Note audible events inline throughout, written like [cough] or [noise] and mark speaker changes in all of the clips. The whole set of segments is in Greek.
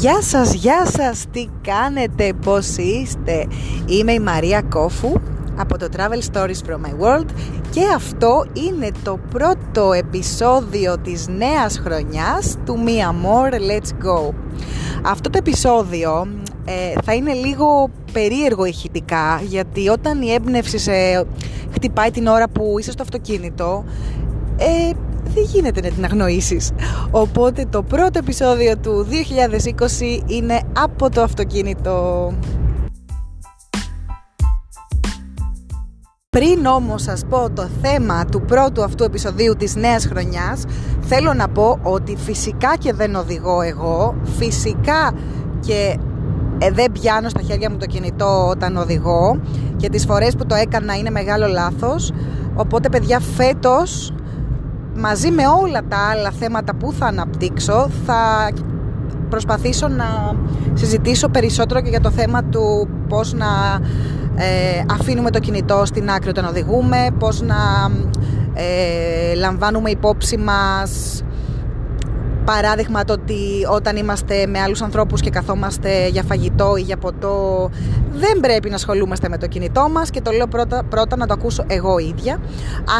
Speaker 1: Γεια σας, γεια σας, τι κάνετε, πώς είστε; Είμαι η Μαρία Κόφου από το Travel Stories from My World και αυτό είναι το πρώτο επεισόδιο της νέας χρονιάς του Me More Let's Go. Αυτό το επεισόδιο ε, θα είναι λίγο περίεργο ηχητικά γιατί όταν η έμπνευση σε χτυπάει την ώρα που είσαι στο αυτοκίνητο ε, δεν γίνεται να την αγνοήσεις. Οπότε το πρώτο επεισόδιο του 2020 είναι από το αυτοκίνητο. Πριν όμως σας πω το θέμα του πρώτου αυτού επεισοδίου της νέας χρονιάς Θέλω να πω ότι φυσικά και δεν οδηγώ εγώ Φυσικά και ε, δεν πιάνω στα χέρια μου το κινητό όταν οδηγώ Και τις φορές που το έκανα είναι μεγάλο λάθος Οπότε παιδιά φέτος μαζί με όλα τα άλλα θέματα που θα αναπτύξω θα προσπαθήσω να συζητήσω περισσότερο και για το θέμα του πώς να ε, αφήνουμε το κινητό στην άκρη όταν οδηγούμε, πώς να ε, λαμβάνουμε υπόψη μας παράδειγμα το ότι όταν είμαστε με άλλους ανθρώπους και καθόμαστε για φαγητό ή για ποτό δεν πρέπει να ασχολούμαστε με το κινητό μας και το λέω πρώτα, πρώτα να το ακούσω εγώ ίδια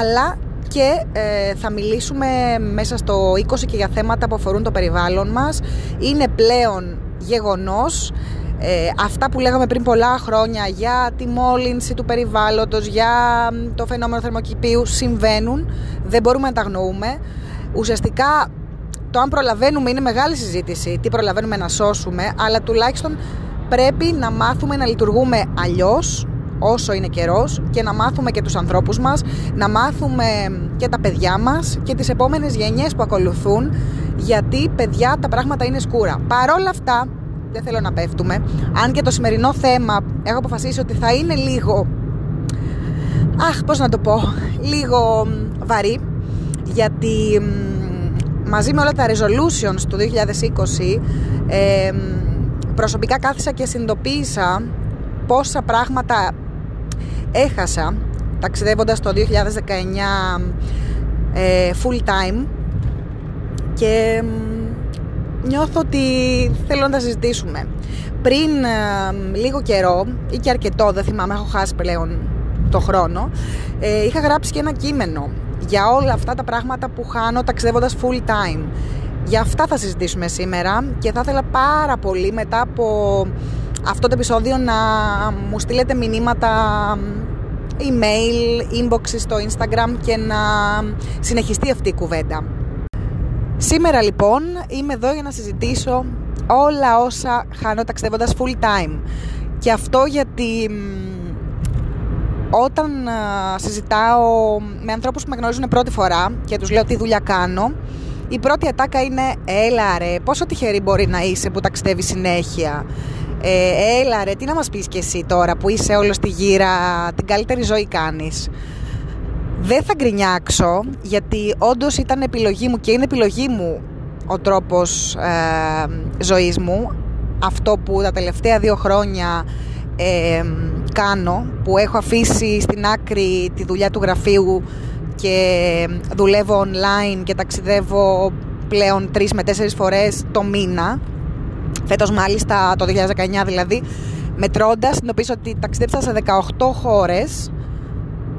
Speaker 1: αλλά και ε, θα μιλήσουμε μέσα στο 20 και για θέματα που αφορούν το περιβάλλον μας. Είναι πλέον γεγονός ε, αυτά που λέγαμε πριν πολλά χρόνια για τη μόλυνση του περιβάλλοντος, για το φαινόμενο θερμοκηπίου συμβαίνουν, δεν μπορούμε να τα αγνοούμε. Ουσιαστικά το αν προλαβαίνουμε είναι μεγάλη συζήτηση, τι προλαβαίνουμε να σώσουμε, αλλά τουλάχιστον πρέπει να μάθουμε να λειτουργούμε αλλιώς όσο είναι καιρός και να μάθουμε και τους ανθρώπους μας, να μάθουμε και τα παιδιά μας και τις επόμενες γενιές που ακολουθούν γιατί παιδιά τα πράγματα είναι σκούρα. Παρόλα αυτά δεν θέλω να πέφτουμε αν και το σημερινό θέμα έχω αποφασίσει ότι θα είναι λίγο αχ πώς να το πω λίγο βαρύ γιατί μαζί με όλα τα resolutions του 2020 ε, προσωπικά κάθισα και συνειδητοποίησα πόσα πράγματα έχασα ταξιδεύοντας το 2019 ε, full time και νιώθω ότι θέλω να τα συζητήσουμε. Πριν ε, λίγο καιρό ή και αρκετό, δεν θυμάμαι, έχω χάσει πλέον το χρόνο, ε, είχα γράψει και ένα κείμενο για όλα αυτά τα πράγματα που χάνω ταξιδεύοντας full time. Για αυτά θα συζητήσουμε σήμερα και θα ήθελα πάρα πολύ μετά από αυτό το επεισόδιο να μου στείλετε μηνύματα email, inbox στο Instagram και να συνεχιστεί αυτή η κουβέντα. Σήμερα λοιπόν είμαι εδώ για να συζητήσω όλα όσα χάνω ταξιδεύοντας full time. Και αυτό γιατί όταν συζητάω με ανθρώπους που με γνωρίζουν πρώτη φορά και τους λέω τι δουλειά κάνω, η πρώτη ατάκα είναι «Έλα ρε, πόσο τυχερή μπορεί να είσαι που ταξιδεύεις συνέχεια» ε, έλα ρε, τι να μας πεις και εσύ τώρα που είσαι όλος στη γύρα, την καλύτερη ζωή κάνεις. Δεν θα γκρινιάξω, γιατί όντως ήταν επιλογή μου και είναι επιλογή μου ο τρόπος ε, ζωής μου. Αυτό που τα τελευταία δύο χρόνια ε, κάνω, που έχω αφήσει στην άκρη τη δουλειά του γραφείου και δουλεύω online και ταξιδεύω πλέον τρεις με τέσσερις φορές το μήνα Φέτος, μάλιστα, το 2019 δηλαδή, μετρώντας, συνειδητοποίησα ότι ταξιδέψα σε 18 χώρες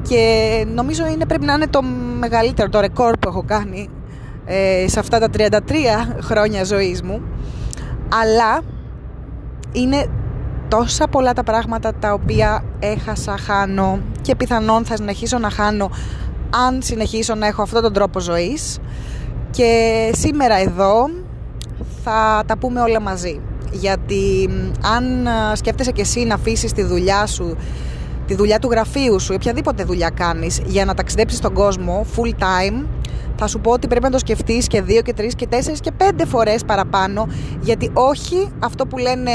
Speaker 1: και νομίζω είναι, πρέπει να είναι το μεγαλύτερο, το ρεκόρ που έχω κάνει ε, σε αυτά τα 33 χρόνια ζωής μου. Αλλά είναι τόσα πολλά τα πράγματα τα οποία έχασα, χάνω και πιθανόν θα συνεχίσω να χάνω αν συνεχίσω να έχω αυτόν τον τρόπο ζωής. Και σήμερα εδώ θα τα πούμε όλα μαζί. Γιατί αν σκέφτεσαι και εσύ να αφήσεις τη δουλειά σου, τη δουλειά του γραφείου σου, οποιαδήποτε δουλειά κάνεις, για να ταξιδέψεις στον κόσμο full time, θα σου πω ότι πρέπει να το σκεφτείς και δύο και τρεις και τέσσερις και πέντε φορές παραπάνω γιατί όχι αυτό που λένε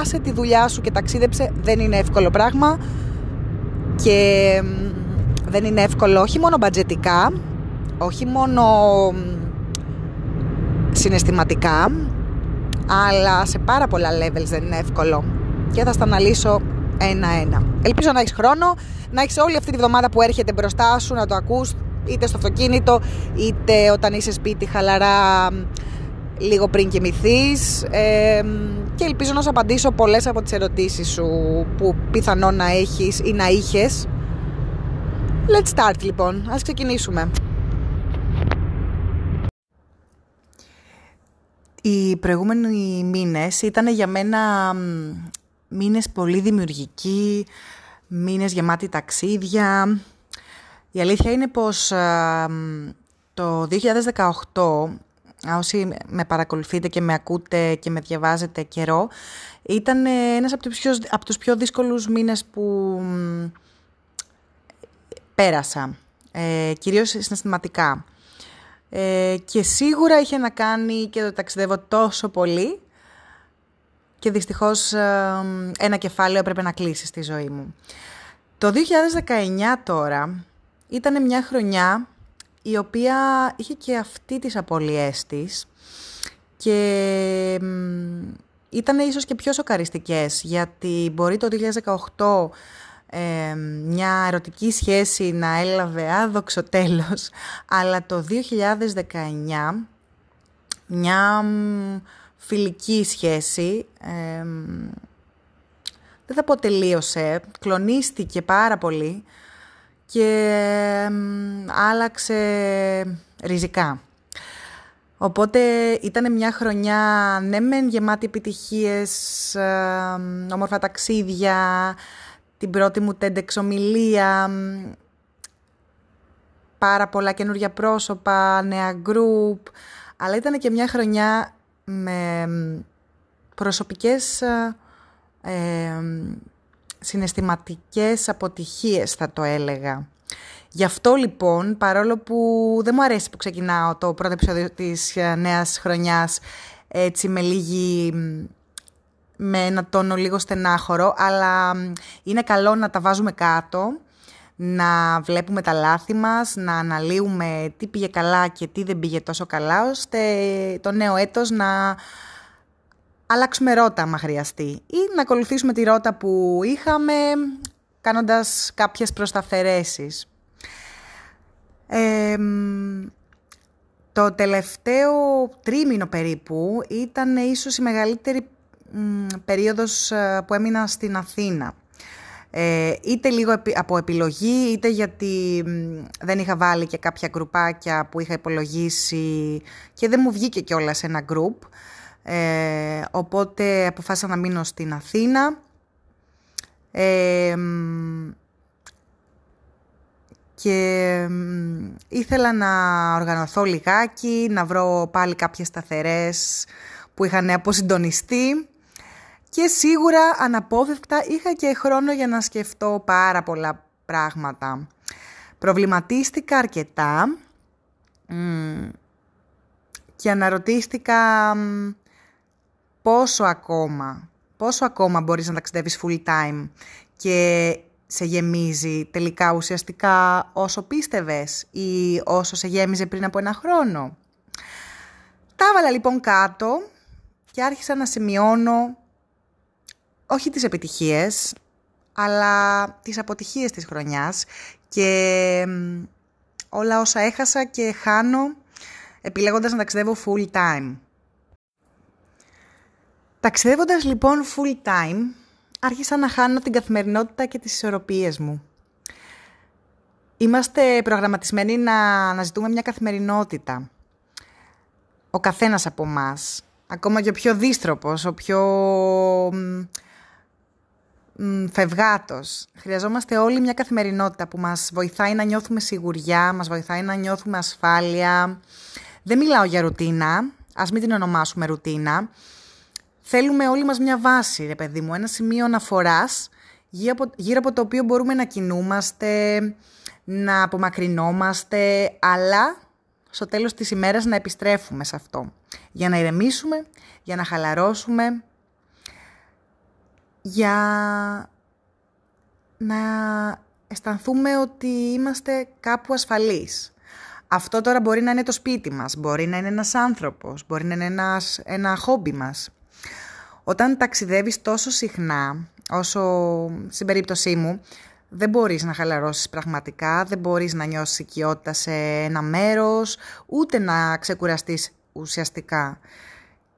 Speaker 1: άσε τη δουλειά σου και ταξίδεψε δεν είναι εύκολο πράγμα και δεν είναι εύκολο όχι μόνο μπατζετικά όχι μόνο συναισθηματικά αλλά σε πάρα πολλά levels δεν είναι εύκολο και θα στα αναλύσω ένα-ένα. Ελπίζω να έχεις χρόνο, να έχεις όλη αυτή τη βδομάδα που έρχεται μπροστά σου, να το ακούς είτε στο αυτοκίνητο, είτε όταν είσαι σπίτι χαλαρά λίγο πριν κοιμηθείς ε, και ελπίζω να σου απαντήσω πολλές από τις ερωτήσεις σου που πιθανόν να έχεις ή να είχες. Let's start λοιπόν, ας ξεκινήσουμε. Οι προηγούμενοι μήνες ήταν για μένα μήνες πολύ δημιουργικοί, μήνες γεμάτοι ταξίδια. Η αλήθεια είναι πως το 2018, όσοι με παρακολουθείτε και με ακούτε και με διαβάζετε καιρό, ήταν ένας από τους πιο, από τους πιο δύσκολους μήνες που πέρασα, ε, κυρίως συναισθηματικά. Ε, και σίγουρα είχε να κάνει και το ταξιδεύω τόσο πολύ και δυστυχώς ένα κεφάλαιο έπρεπε να κλείσει στη ζωή μου. Το 2019 τώρα ήταν μια χρονιά η οποία είχε και αυτή τις απολυές της και ήταν ίσως και πιο σοκαριστικές γιατί μπορεί το 2018 ε, μια ερωτική σχέση να έλαβε άδοξο τέλος αλλά το 2019 μια φιλική σχέση ε, δεν θα πω τελείωσε, κλονίστηκε πάρα πολύ και άλλαξε ριζικά. Οπότε ήταν μια χρονιά, ναι μεν γεμάτη επιτυχίες, όμορφα ταξίδια, την πρώτη μου TEDx ομιλία, πάρα πολλά καινούργια πρόσωπα, νέα group, αλλά ήταν και μια χρονιά με προσωπικές ε, συναισθηματικές αποτυχίες θα το έλεγα. Γι' αυτό λοιπόν, παρόλο που δεν μου αρέσει που ξεκινάω το πρώτο επεισόδιο της ε, νέας χρονιάς έτσι με λίγη με ένα τόνο λίγο στενάχωρο, αλλά είναι καλό να τα βάζουμε κάτω, να βλέπουμε τα λάθη μας, να αναλύουμε τι πήγε καλά και τι δεν πήγε τόσο καλά, ώστε το νέο έτος να αλλάξουμε ρότα άμα χρειαστεί ή να ακολουθήσουμε τη ρότα που είχαμε κάνοντας κάποιες προσταφαιρέσεις. το τελευταίο τρίμηνο περίπου ήταν ίσως η μεγαλύτερη περίοδος ε, που έμεινα στην Αθήνα. Ε, είτε λίγο από επιλογή, είτε γιατί δεν είχα βάλει και κάποια γκρουπάκια που είχα υπολογίσει και δεν μου βγήκε κιόλας ένα γκρουπ. Ε, οπότε αποφάσισα να μείνω στην Αθήνα. Ε, και ήθελα να οργανωθώ λιγάκι, να βρω πάλι κάποιες σταθερές που είχαν αποσυντονιστεί και σίγουρα αναπόφευκτα είχα και χρόνο για να σκεφτώ πάρα πολλά πράγματα. Προβληματίστηκα αρκετά και αναρωτήθηκα πόσο ακόμα, πόσο ακόμα μπορείς να ταξιδεύεις full time και σε γεμίζει τελικά ουσιαστικά όσο πίστευες ή όσο σε γέμιζε πριν από ένα χρόνο. Τα έβαλα λοιπόν κάτω και άρχισα να σημειώνω όχι τις επιτυχίες, αλλά τις αποτυχίες της χρονιάς και όλα όσα έχασα και χάνω επιλέγοντας να ταξιδεύω full time. Ταξιδεύοντας λοιπόν full time, άρχισα να χάνω την καθημερινότητα και τις ισορροπίες μου. Είμαστε προγραμματισμένοι να αναζητούμε μια καθημερινότητα. Ο καθένας από μας, ακόμα και ο πιο δίστροπος, ο πιο φευγάτος. Χρειαζόμαστε όλοι μια καθημερινότητα που μας βοηθάει να νιώθουμε σιγουριά, μας βοηθάει να νιώθουμε ασφάλεια. Δεν μιλάω για ρουτίνα, ας μην την ονομάσουμε ρουτίνα, θέλουμε όλοι μας μια βάση, ρε παιδί μου, ένα σημείο αναφοράς γύρω από το οποίο μπορούμε να κινούμαστε, να απομακρυνόμαστε, αλλά στο τέλος της ημέρας να επιστρέφουμε σε αυτό. Για να ηρεμήσουμε, για να χαλαρώσουμε, για να αισθανθούμε ότι είμαστε κάπου ασφαλείς. Αυτό τώρα μπορεί να είναι το σπίτι μας, μπορεί να είναι ένας άνθρωπος, μπορεί να είναι ένας, ένα χόμπι μας. Όταν ταξιδεύεις τόσο συχνά, όσο στην περίπτωσή μου, δεν μπορείς να χαλαρώσεις πραγματικά, δεν μπορείς να νιώσεις οικειότητα σε ένα μέρος, ούτε να ξεκουραστείς ουσιαστικά.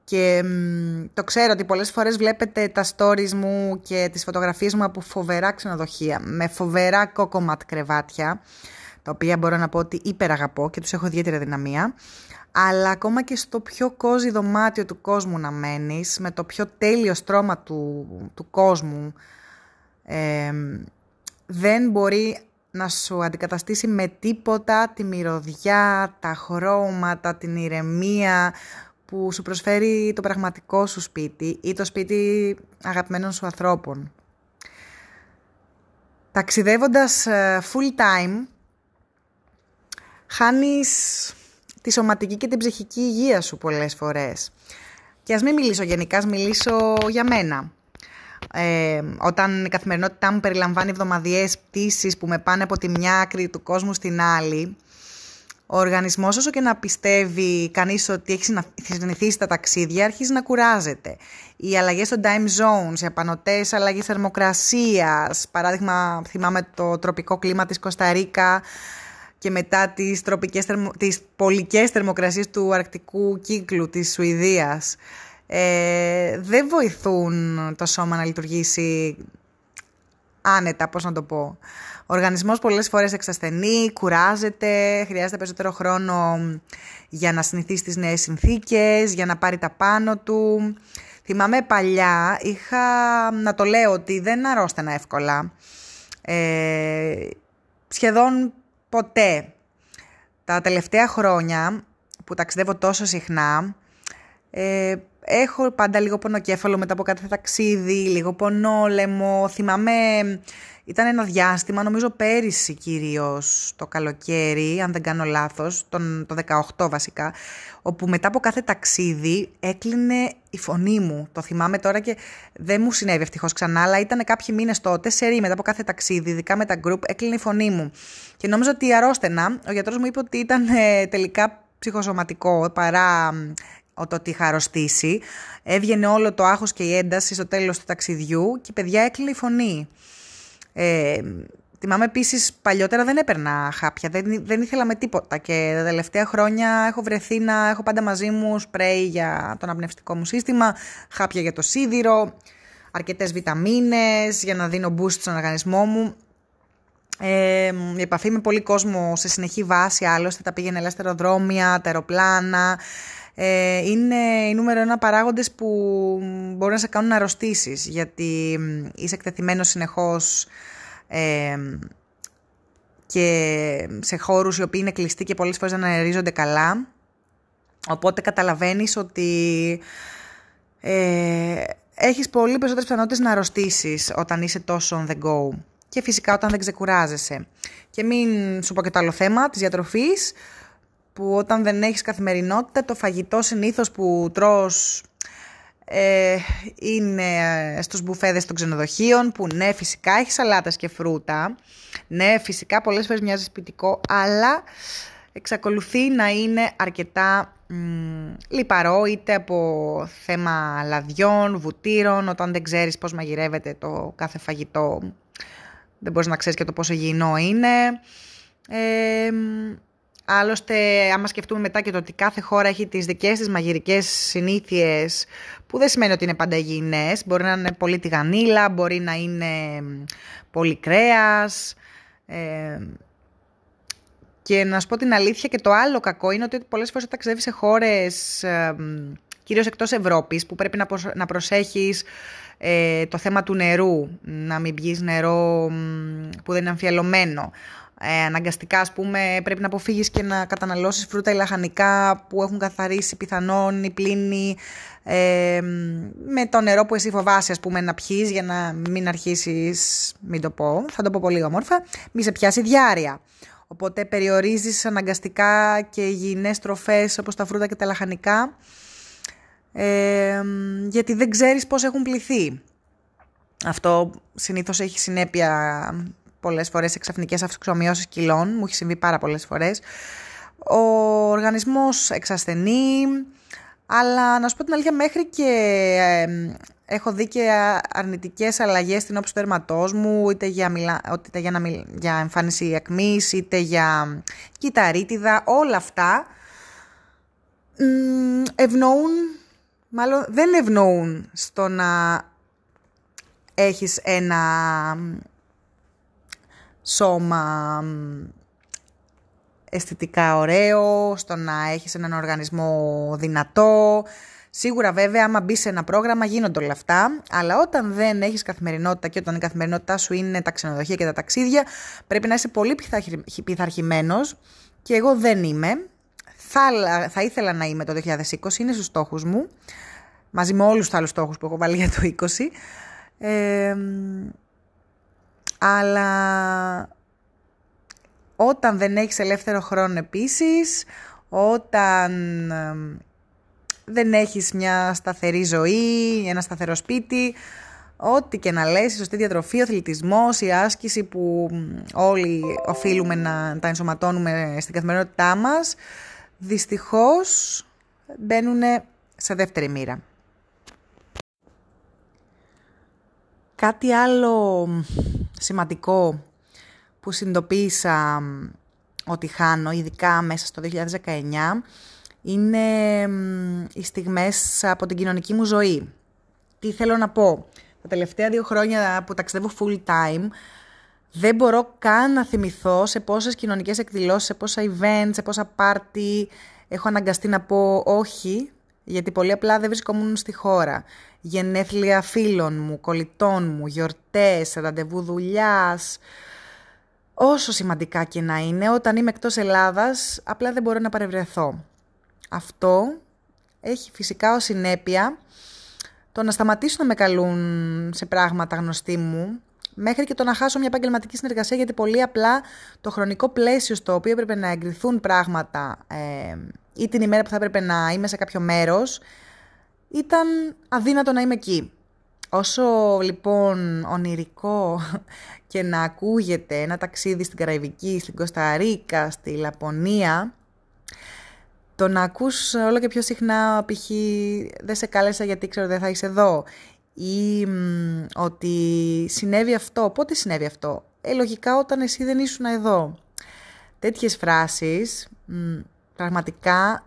Speaker 1: Και το ξέρω ότι πολλές φορές βλέπετε τα stories μου και τις φωτογραφίες μου από φοβερά ξενοδοχεία, με φοβερά κόκοματ κρεβάτια, τα οποία μπορώ να πω ότι υπεραγαπώ και τους έχω ιδιαίτερη δυναμία. Αλλά ακόμα και στο πιο κόζι δωμάτιο του κόσμου να μένεις, με το πιο τέλειο στρώμα του, του κόσμου, δεν μπορεί να σου αντικαταστήσει με τίποτα τη μυρωδιά, τα χρώματα, την ηρεμία που σου προσφέρει το πραγματικό σου σπίτι ή το σπίτι αγαπημένων σου ανθρώπων. Ταξιδεύοντας ε, full time, χάνεις τη σωματική και την ψυχική υγεία σου πολλές φορές. Και ας μην μιλήσω γενικά, ας μιλήσω για μένα. Ε, όταν η καθημερινότητά μου περιλαμβάνει εβδομαδιαίες πτήσεις που με πάνε από τη μια άκρη του κόσμου στην άλλη, ο οργανισμός όσο και να πιστεύει κανείς ότι έχει συνηθίσει τα ταξίδια αρχίζει να κουράζεται. Οι αλλαγές στο time zones, οι απανοτές αλλαγές θερμοκρασίας, παράδειγμα θυμάμαι το τροπικό κλίμα της Κωνσταντίνα και μετά τις, τροπικές, τις πολικές θερμοκρασίες του αρκτικού κύκλου της Σουηδίας ε, δεν βοηθούν το σώμα να λειτουργήσει άνετα, πώς να το πω. Ο οργανισμός πολλές φορές εξασθενεί, κουράζεται, χρειάζεται περισσότερο χρόνο για να συνηθίσει τις νέες συνθήκες, για να πάρει τα πάνω του. Θυμάμαι παλιά, είχα να το λέω ότι δεν αρρώστενα εύκολα. Ε, σχεδόν ποτέ. Τα τελευταία χρόνια που ταξιδεύω τόσο συχνά, ε, έχω πάντα λίγο πονοκέφαλο μετά από κάθε ταξίδι, λίγο πονόλεμο. Θυμάμαι, ήταν ένα διάστημα, νομίζω πέρυσι κυρίως το καλοκαίρι, αν δεν κάνω λάθος, τον, το 18 βασικά, όπου μετά από κάθε ταξίδι έκλεινε η φωνή μου. Το θυμάμαι τώρα και δεν μου συνέβη ευτυχώς ξανά, αλλά ήταν κάποιοι μήνες τότε, σε μετά από κάθε ταξίδι, ειδικά με τα group, έκλεινε η φωνή μου. Και νόμιζα ότι αρρώστενα. Ο γιατρός μου είπε ότι ήταν ε, τελικά ψυχοσωματικό παρά το ότι είχα αρρωστήσει. Έβγαινε όλο το άγχος και η ένταση στο τέλος του ταξιδιού και παιδιά έκλεινε η φωνή. Ε, θυμάμαι επίσης παλιότερα δεν έπαιρνα χάπια, δεν, δεν ήθελα με τίποτα και τα τελευταία χρόνια έχω βρεθεί να έχω πάντα μαζί μου σπρέι για το αναπνευστικό μου σύστημα, χάπια για το σίδηρο, αρκετές βιταμίνες για να δίνω boost στον οργανισμό μου. Ε, η επαφή με πολύ κόσμο σε συνεχή βάση, άλλωστε τα πήγαινε ελεύθερα δρόμια, τα αεροπλάνα, ε, είναι οι νούμερο ένα παράγοντες που μπορούν να σε κάνουν να αρρωστήσεις γιατί είσαι εκτεθειμένος συνεχώς ε, και σε χώρους οι οποίοι είναι κλειστοί και πολλές φορές δεν αερίζονται καλά. Οπότε καταλαβαίνεις ότι ε, έχεις πολύ περισσότερες πιθανότητες να αρρωστήσεις όταν είσαι τόσο on the go. Και φυσικά όταν δεν ξεκουράζεσαι. Και μην σου πω και το άλλο θέμα της διατροφής που όταν δεν έχεις καθημερινότητα το φαγητό συνήθως που τρως ε, είναι στους μπουφέδες των ξενοδοχείων που ναι φυσικά έχει σαλάτας και φρούτα. Ναι φυσικά πολλές φορές μοιάζει σπιτικό αλλά εξακολουθεί να είναι αρκετά μ, λιπαρό είτε από θέμα λαδιών, βουτύρων όταν δεν ξέρεις πώς μαγειρεύεται το κάθε φαγητό δεν μπορείς να ξέρεις και το πόσο υγιεινό είναι. Ε, Άλλωστε, άμα σκεφτούμε μετά και το ότι κάθε χώρα έχει τις δικές της μαγειρικές συνήθειες, που δεν σημαίνει ότι είναι πάντα υγιεινές, μπορεί να είναι πολύ τηγανίλα, μπορεί να είναι πολύ κρέας. Ε, και να σου πω την αλήθεια και το άλλο κακό είναι ότι πολλές φορές όταν ταξιδεύεις σε χώρες, ε, κυρίως εκτός Ευρώπης, που πρέπει να, να προσέχεις ε, το θέμα του νερού, να μην πιείς νερό που δεν είναι αμφιαλωμένο, ε, αναγκαστικά ας πούμε πρέπει να αποφύγεις και να καταναλώσεις φρούτα ή λαχανικά που έχουν καθαρίσει πιθανόν ή πλήνη ε, με το νερό που εσύ φοβάσαι ας πούμε να πιείς για να μην αρχίσεις, μην το πω, θα το πω πολύ όμορφα, μη σε πιάσει διάρρεια. Οπότε περιορίζεις αναγκαστικά και υγιεινές τροφές όπως τα φρούτα και τα λαχανικά ε, γιατί δεν ξέρεις πώς έχουν πληθεί. Αυτό συνήθως έχει συνέπεια πολλές φορές εξαφνικέ αυξομοιώσεις κιλών, μου έχει συμβεί πάρα πολλές φορές. Ο οργανισμός εξασθενεί, αλλά να σου πω την αλήθεια, μέχρι και έχω δει και αρνητικές αλλαγές στην όψη του δερματός μου, είτε για, μιλα... είτε για, να για εμφάνιση ακμής, είτε για κυταρίτιδα, όλα αυτά ευνοούν, μάλλον δεν ευνοούν στο να έχεις ένα σώμα αισθητικά ωραίο, στο να έχεις έναν οργανισμό δυνατό. Σίγουρα βέβαια άμα μπει σε ένα πρόγραμμα γίνονται όλα αυτά, αλλά όταν δεν έχεις καθημερινότητα και όταν η καθημερινότητά σου είναι τα ξενοδοχεία και τα ταξίδια, πρέπει να είσαι πολύ πειθαρχημένος και εγώ δεν είμαι. Θα, θα ήθελα να είμαι το 2020, είναι στους στόχους μου, μαζί με όλους τους άλλους στόχους που έχω βάλει για το 20. Αλλά όταν δεν έχεις ελεύθερο χρόνο επίσης, όταν δεν έχεις μια σταθερή ζωή, ένα σταθερό σπίτι, ό,τι και να λες, η σωστή διατροφή, ο αθλητισμός, η άσκηση που όλοι οφείλουμε να τα ενσωματώνουμε στην καθημερινότητά μας, δυστυχώς μπαίνουν σε δεύτερη μοίρα. Κάτι άλλο σημαντικό που συνειδητοποίησα ότι χάνω, ειδικά μέσα στο 2019, είναι οι στιγμές από την κοινωνική μου ζωή. Τι θέλω να πω; Τα τελευταία δύο χρόνια που ταξιδεύω full time, δεν μπορώ καν να θυμηθώ σε πόσες κοινωνικές εκδηλώσεις, σε πόσα events, σε πόσα party έχω αναγκαστεί να πω όχι, γιατί πολύ απλά δεν βρισκόμουν στη χώρα. Γενέθλια φίλων μου, κολλητών μου, γιορτές, ραντεβού δουλειάς, όσο σημαντικά και να είναι, όταν είμαι εκτός Ελλάδας, απλά δεν μπορώ να παρευρεθώ. Αυτό έχει φυσικά ως συνέπεια το να σταματήσουν να με καλούν σε πράγματα γνωστοί μου, μέχρι και το να χάσω μια επαγγελματική συνεργασία, γιατί πολύ απλά το χρονικό πλαίσιο στο οποίο έπρεπε να εγκριθούν πράγματα ε, ή την ημέρα που θα έπρεπε να είμαι σε κάποιο μέρος, ήταν αδύνατο να είμαι εκεί. Όσο λοιπόν ονειρικό [laughs] και να ακούγεται ένα ταξίδι στην Καραϊβική, στην Κωνσταντίνα, στη Λαπωνία, το να ακούς όλο και πιο συχνά π.χ. δεν σε κάλεσα γιατί ξέρω δεν θα είσαι εδώ ή ότι συνέβη αυτό. Πότε συνέβη αυτό; Ε, λογικά όταν εσύ δεν ήσουν εδώ. Τέτοιες φράσεις πραγματικά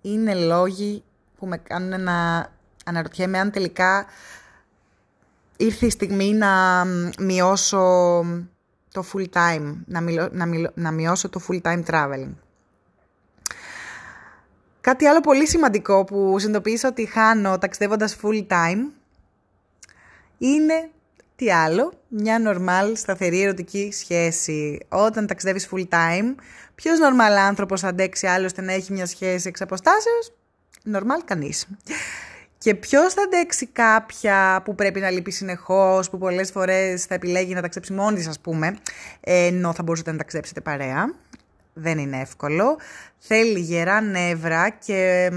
Speaker 1: είναι λόγοι που με κάνουν να αναρωτιέμαι αν τελικά ήρθε η στιγμή να μειώσω το full time, να, να, να μειώσω το full time traveling. Κάτι άλλο πολύ σημαντικό που συνειδητοποίησα ότι χάνω ταξιδεύοντας full time είναι τι άλλο, μια normal σταθερή ερωτική σχέση. Όταν ταξιδεύεις full time, ποιος normal άνθρωπος θα αντέξει άλλωστε να έχει μια σχέση εξ αποστάσεως; Normal κανείς. Και ποιος θα αντέξει κάποια που πρέπει να λείπει συνεχώς, που πολλές φορές θα επιλέγει να ταξιδέψει μόνη τη, ας πούμε, ενώ θα μπορούσατε να ταξιδέψετε παρέα. Δεν είναι εύκολο. Θέλει γερά νεύρα και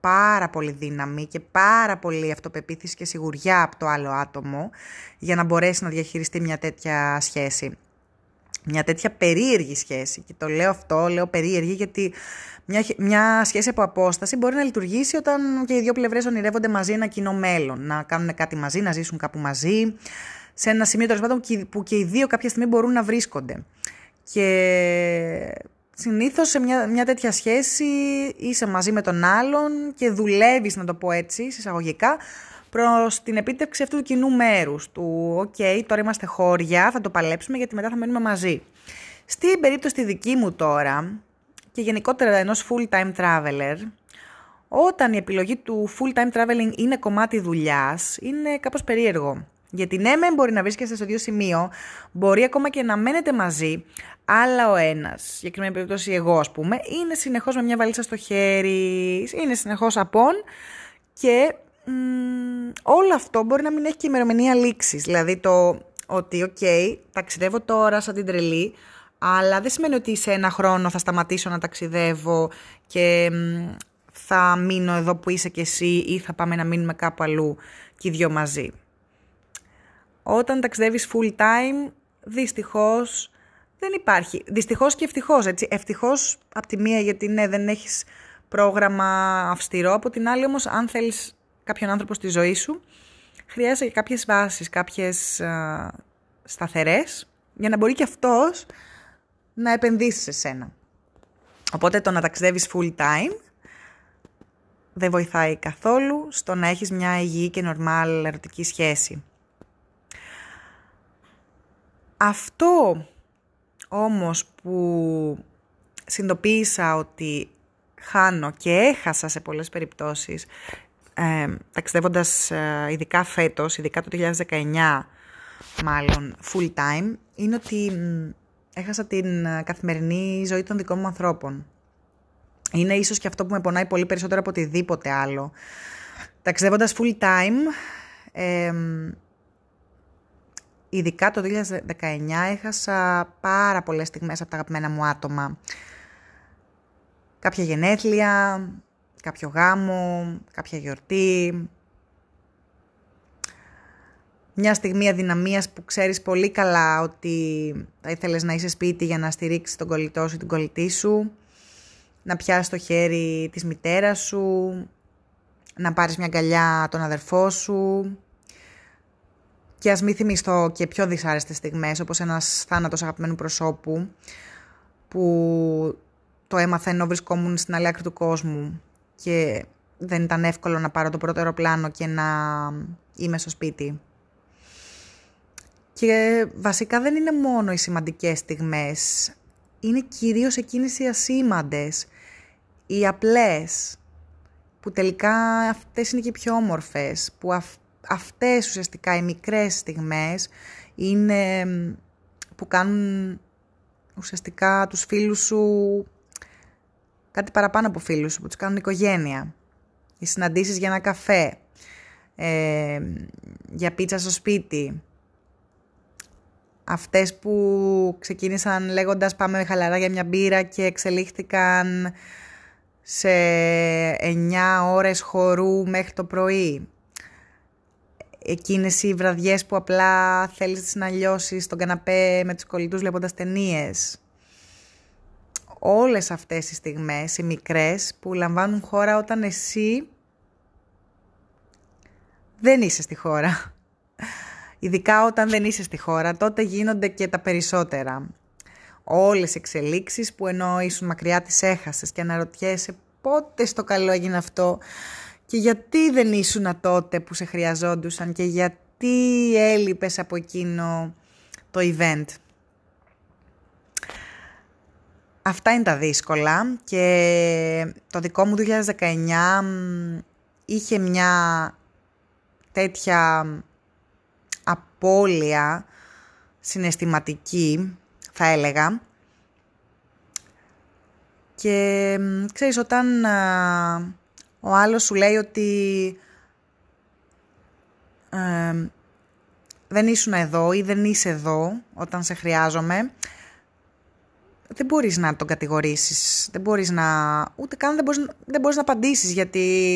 Speaker 1: πάρα πολύ δύναμη και πάρα πολύ αυτοπεποίθηση και σιγουριά από το άλλο άτομο για να μπορέσει να διαχειριστεί μια τέτοια σχέση. Μια τέτοια περίεργη σχέση. Και το λέω αυτό, λέω περίεργη γιατί μια, μια σχέση από απόσταση μπορεί να λειτουργήσει όταν και οι δύο πλευρές ονειρεύονται μαζί ένα κοινό μέλλον. Να κάνουν κάτι μαζί, να ζήσουν κάπου μαζί. Σε ένα σημείο τέλος πάντων που και οι δύο κάποια στιγμή μπορούν να βρίσκονται. Και συνήθως σε μια, μια τέτοια σχέση είσαι μαζί με τον άλλον και δουλεύεις, να το πω έτσι, συσσαγωγικά, προς την επίτευξη αυτού του κοινού μέρους. Του, OK, τώρα είμαστε χώρια, θα το παλέψουμε γιατί μετά θα μένουμε μαζί. Στην περίπτωση τη δική μου τώρα, και γενικότερα ενός full-time traveler, όταν η επιλογή του full-time traveling είναι κομμάτι δουλειάς, είναι κάπως περίεργο. Γιατί ναι, μεν μπορεί να βρίσκεστε στο ίδιο σημείο, μπορεί ακόμα και να μένετε μαζί, αλλά ο ένας, συγκεκριμένη περίπτωση εγώ, ας πούμε, είναι συνεχώς με μια βαλίτσα στο χέρι, είναι συνεχώς απόν και μ, όλο αυτό μπορεί να μην έχει και ημερομηνία λήξης. Δηλαδή το ότι, OK, ταξιδεύω τώρα σαν την τρελή, αλλά δεν σημαίνει ότι σε ένα χρόνο θα σταματήσω να ταξιδεύω και θα μείνω εδώ που είσαι κι εσύ ή θα πάμε να μείνουμε κάπου αλλού και οι δυο μαζί. Όταν ταξιδεύεις full time, δυστυχώς δεν υπάρχει. Δυστυχώς και ευτυχώς, έτσι. Ευτυχώς από τη μία γιατί ναι δεν έχεις πρόγραμμα αυστηρό, από την άλλη όμως αν θέλεις κάποιον άνθρωπο στη ζωή σου, χρειάζεται κάποιες βάσεις, κάποιες α, σταθερές, για να μπορεί και αυτός να επενδύσει σε σένα. Οπότε το να ταξιδεύεις full time δεν βοηθάει καθόλου στο να έχεις μια υγιή και νορμάλ ερωτική σχέση. Αυτό όμως που συνειδητοποίησα ότι χάνω και έχασα σε πολλές περιπτώσεις ε, ταξιδεύοντας ε, ειδικά φέτος, ειδικά το 2019 μάλλον full time, είναι ότι έχασα την ε, καθημερινή ζωή των δικών μου ανθρώπων. Είναι ίσως και αυτό που με πονάει πολύ περισσότερο από οτιδήποτε άλλο. Ταξιδεύοντας full time, ε, ειδικά το 2019 έχασα πάρα πολλές στιγμές από τα αγαπημένα μου άτομα. Κάποια γενέθλια, κάποιο γάμο, κάποια γιορτή. Μια στιγμή αδυναμίας που ξέρεις πολύ καλά ότι θα ήθελες να είσαι σπίτι για να στηρίξεις τον κολλητό σου ή την κολλητή σου. Να πιάσεις το χέρι της μητέρας σου. Να πάρεις μια αγκαλιά τον αδερφό σου και ας μην θυμιστώ και πιο δυσάρεστες στιγμές, όπως ένας θάνατος αγαπημένου προσώπου, που το έμαθα ενώ βρισκόμουν στην άλλη άκρη του κόσμου και δεν ήταν εύκολο να πάρω το πρώτο αεροπλάνο και να είμαι στο σπίτι. Και βασικά δεν είναι μόνο οι σημαντικές στιγμές, είναι κυρίως εκείνες οι ασήμαντες, οι απλές, που τελικά αυτές είναι και οι πιο όμορφες, που αυτές ουσιαστικά οι μικρές στιγμές είναι που κάνουν ουσιαστικά τους φίλους σου κάτι παραπάνω από φίλους σου, που τους κάνουν οικογένεια. Οι συναντήσεις για ένα καφέ, ε, για πίτσα στο σπίτι. Αυτές που ξεκίνησαν λέγοντας πάμε χαλαρά για μια μπύρα και εξελίχθηκαν σε 9 ώρες χορού μέχρι το πρωί εκείνες οι βραδιές που απλά θέλεις να λιώσεις στον καναπέ με τους κολλητούς βλέποντας ταινίες. Όλες αυτές οι στιγμές, οι μικρές, που λαμβάνουν χώρα όταν εσύ δεν είσαι στη χώρα. Ειδικά όταν δεν είσαι στη χώρα, τότε γίνονται και τα περισσότερα. Όλες οι εξελίξεις που ενώ ήσουν μακριά τις έχασες και αναρωτιέσαι πότε στο καλό έγινε αυτό και γιατί δεν ήσουν τότε που σε χρειαζόντουσαν και γιατί έλειπες από εκείνο το event; Αυτά είναι τα δύσκολα και το δικό μου 2019 είχε μια τέτοια απώλεια συναισθηματική, θα έλεγα. Και ξέρεις, όταν ο άλλος σου λέει ότι δεν ήσουν εδώ ή δεν είσαι εδώ όταν σε χρειάζομαι, δεν μπορείς να τον κατηγορήσεις, δεν μπορείς να... ούτε καν δεν μπορείς, δεν μπορείς να απαντήσεις γιατί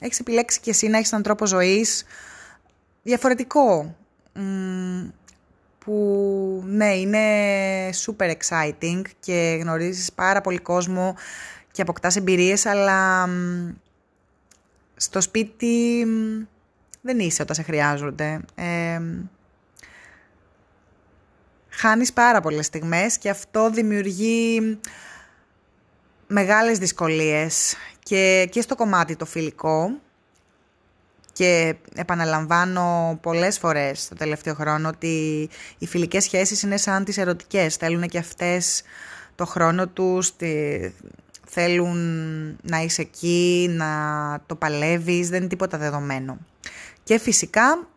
Speaker 1: έχεις επιλέξει και εσύ να έχεις έναν τρόπο ζωής διαφορετικό που ναι είναι super exciting και γνωρίζεις πάρα πολύ κόσμο και αποκτάς εμπειρίες αλλά στο σπίτι δεν είσαι όταν σε χρειάζονται. Ε, χάνεις πάρα πολλές στιγμές και αυτό δημιουργεί μεγάλες δυσκολίες και, και στο κομμάτι το φιλικό και επαναλαμβάνω πολλές φορές το τελευταίο χρόνο ότι οι φιλικές σχέσεις είναι σαν τις ερωτικές. Θέλουν και αυτές το χρόνο τους, θέλουν να είσαι εκεί, να το παλεύεις, δεν είναι τίποτα δεδομένο. Και φυσικά,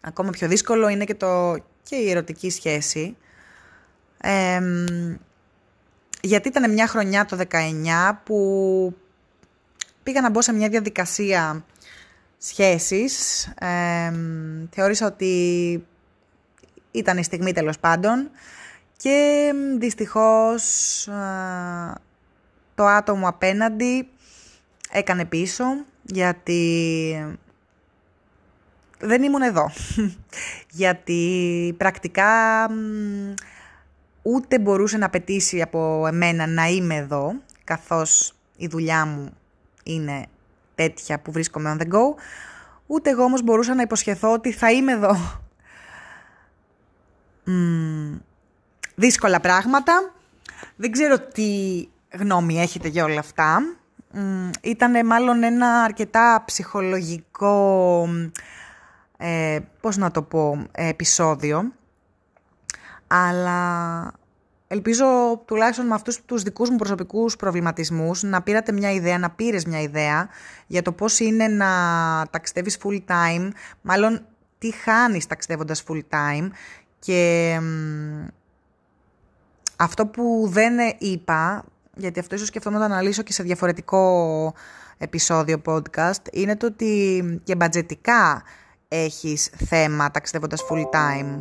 Speaker 1: ακόμα πιο δύσκολο είναι και, το, και η ερωτική σχέση. γιατί ήταν μια χρονιά το 19 που πήγα να μπω σε μια διαδικασία σχέσης. Ε, θεώρησα ότι ήταν η στιγμή τέλος πάντων και δυστυχώς το άτομο απέναντι έκανε πίσω γιατί δεν ήμουν εδώ. [laughs] γιατί πρακτικά ούτε μπορούσε να απαιτήσει από εμένα να είμαι εδώ, καθώς η δουλειά μου είναι τέτοια που βρίσκομαι on the go, ούτε εγώ όμως μπορούσα να υποσχεθώ ότι θα είμαι εδώ. δύσκολα πράγματα. Δεν ξέρω τι γνώμη έχετε για όλα αυτά. Ήταν μάλλον ένα αρκετά ψυχολογικό, ε, πώς να το πω, επεισόδιο. Αλλά ελπίζω τουλάχιστον με αυτούς τους δικούς μου προσωπικούς προβληματισμούς να πήρατε μια ιδέα, να πήρες μια ιδέα για το πώς είναι να ταξιδεύεις full time, μάλλον τι χάνεις ταξιδεύοντας full time και αυτό που δεν είπα, γιατί αυτό ίσως σκεφτόμουν να το αναλύσω και σε διαφορετικό επεισόδιο podcast, είναι το ότι και μπατζετικά έχεις θέμα ταξιδεύοντας full time.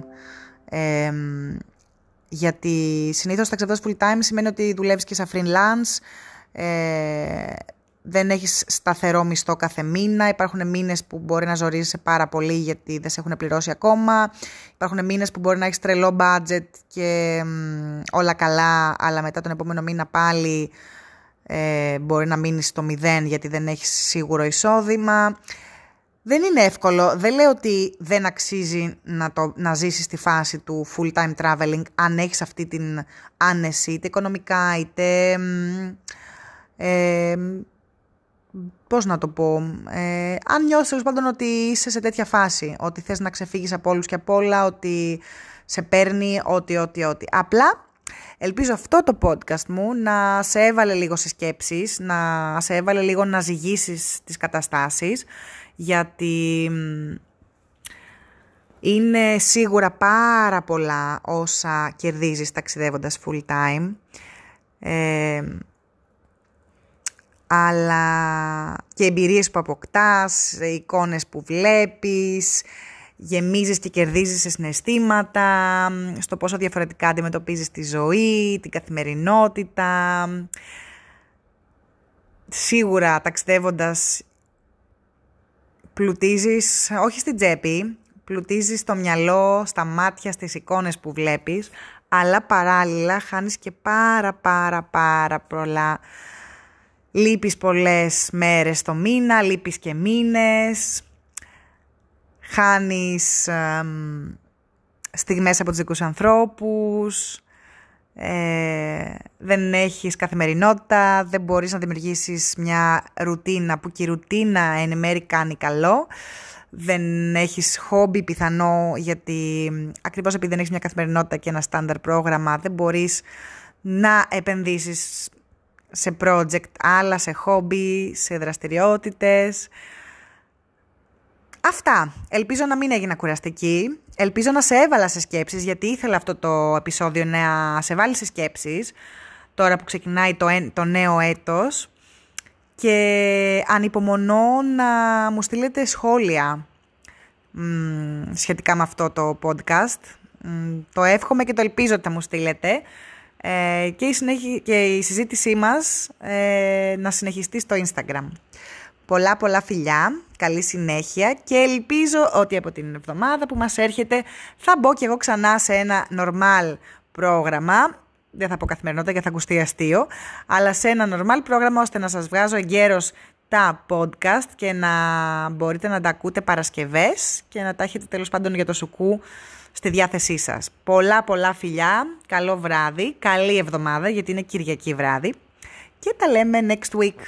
Speaker 1: γιατί συνήθως ταξιδεύοντας full time σημαίνει ότι δουλεύεις και σαν freelance, ε, δεν έχεις σταθερό μισθό κάθε μήνα, υπάρχουν μήνες που μπορεί να ζορίζεσαι πάρα πολύ γιατί δεν σε έχουν πληρώσει ακόμα, υπάρχουν μήνες που μπορεί να έχεις τρελό budget και όλα καλά, αλλά μετά τον επόμενο μήνα πάλι ε, μπορεί να μείνεις στο μηδέν γιατί δεν έχεις σίγουρο εισόδημα. Δεν είναι εύκολο, δεν λέω ότι δεν αξίζει να, το, να ζήσεις τη φάση του full time traveling αν έχεις αυτή την άνεση είτε οικονομικά είτε... Ε, πώς να το πω, ε, αν νιώσεις τέλος πάντων ότι είσαι σε τέτοια φάση, ότι θες να ξεφύγεις από όλους και από όλα, ότι σε παίρνει ό,τι, ό,τι, ό,τι. Απλά ελπίζω αυτό το podcast μου να σε έβαλε λίγο σε σκέψεις, να σε έβαλε λίγο να ζυγίσεις τις καταστάσεις, γιατί είναι σίγουρα πάρα πολλά όσα κερδίζεις ταξιδεύοντας full time. Ε, αλλά και εμπειρίες που αποκτάς, εικόνες που βλέπεις, γεμίζεις και κερδίζεις σε συναισθήματα, στο πόσο διαφορετικά αντιμετωπίζεις τη ζωή, την καθημερινότητα. Σίγουρα ταξιδεύοντας πλουτίζεις, όχι στην τσέπη, πλουτίζεις στο μυαλό, στα μάτια, στις εικόνες που βλέπεις, αλλά παράλληλα χάνεις και πάρα πάρα πάρα πολλά Λείπεις πολλές μέρες το μήνα, λείπεις και μήνες, χάνεις ε, στιγμές από τους δικούς ανθρώπους, ε, δεν έχεις καθημερινότητα, δεν μπορείς να δημιουργήσεις μια ρουτίνα που και η ρουτίνα εν μέρει κάνει καλό. Δεν έχεις χόμπι πιθανό γιατί ακριβώς επειδή δεν έχεις μια καθημερινότητα και ένα στάνταρ πρόγραμμα δεν μπορείς να επενδύσεις σε project, άλλα σε hobby, σε δραστηριότητες. Αυτά. Ελπίζω να μην έγινα κουραστική. Ελπίζω να σε έβαλα σε σκέψεις, γιατί ήθελα αυτό το επεισόδιο να σε βάλει σε σκέψεις, τώρα που ξεκινάει το, το νέο έτος. Και ανυπομονώ να μου στείλετε σχόλια σχετικά με αυτό το podcast. το εύχομαι και το ελπίζω ότι θα μου στείλετε. Ε, και, η και η συζήτησή μας ε, να συνεχιστεί στο Instagram. Πολλά πολλά φιλιά, καλή συνέχεια και ελπίζω ότι από την εβδομάδα που μας έρχεται θα μπω και εγώ ξανά σε ένα normal πρόγραμμα δεν θα πω καθημερινότητα γιατί θα ακουστεί αστείο, αλλά σε ένα normal πρόγραμμα ώστε να σας βγάζω εγκαίρως τα podcast και να μπορείτε να τα ακούτε Παρασκευές και να τα έχετε τέλος πάντων για το σουκού στη διάθεσή σας. Πολλά πολλά φιλιά, καλό βράδυ, καλή εβδομάδα γιατί είναι Κυριακή βράδυ και τα λέμε next week.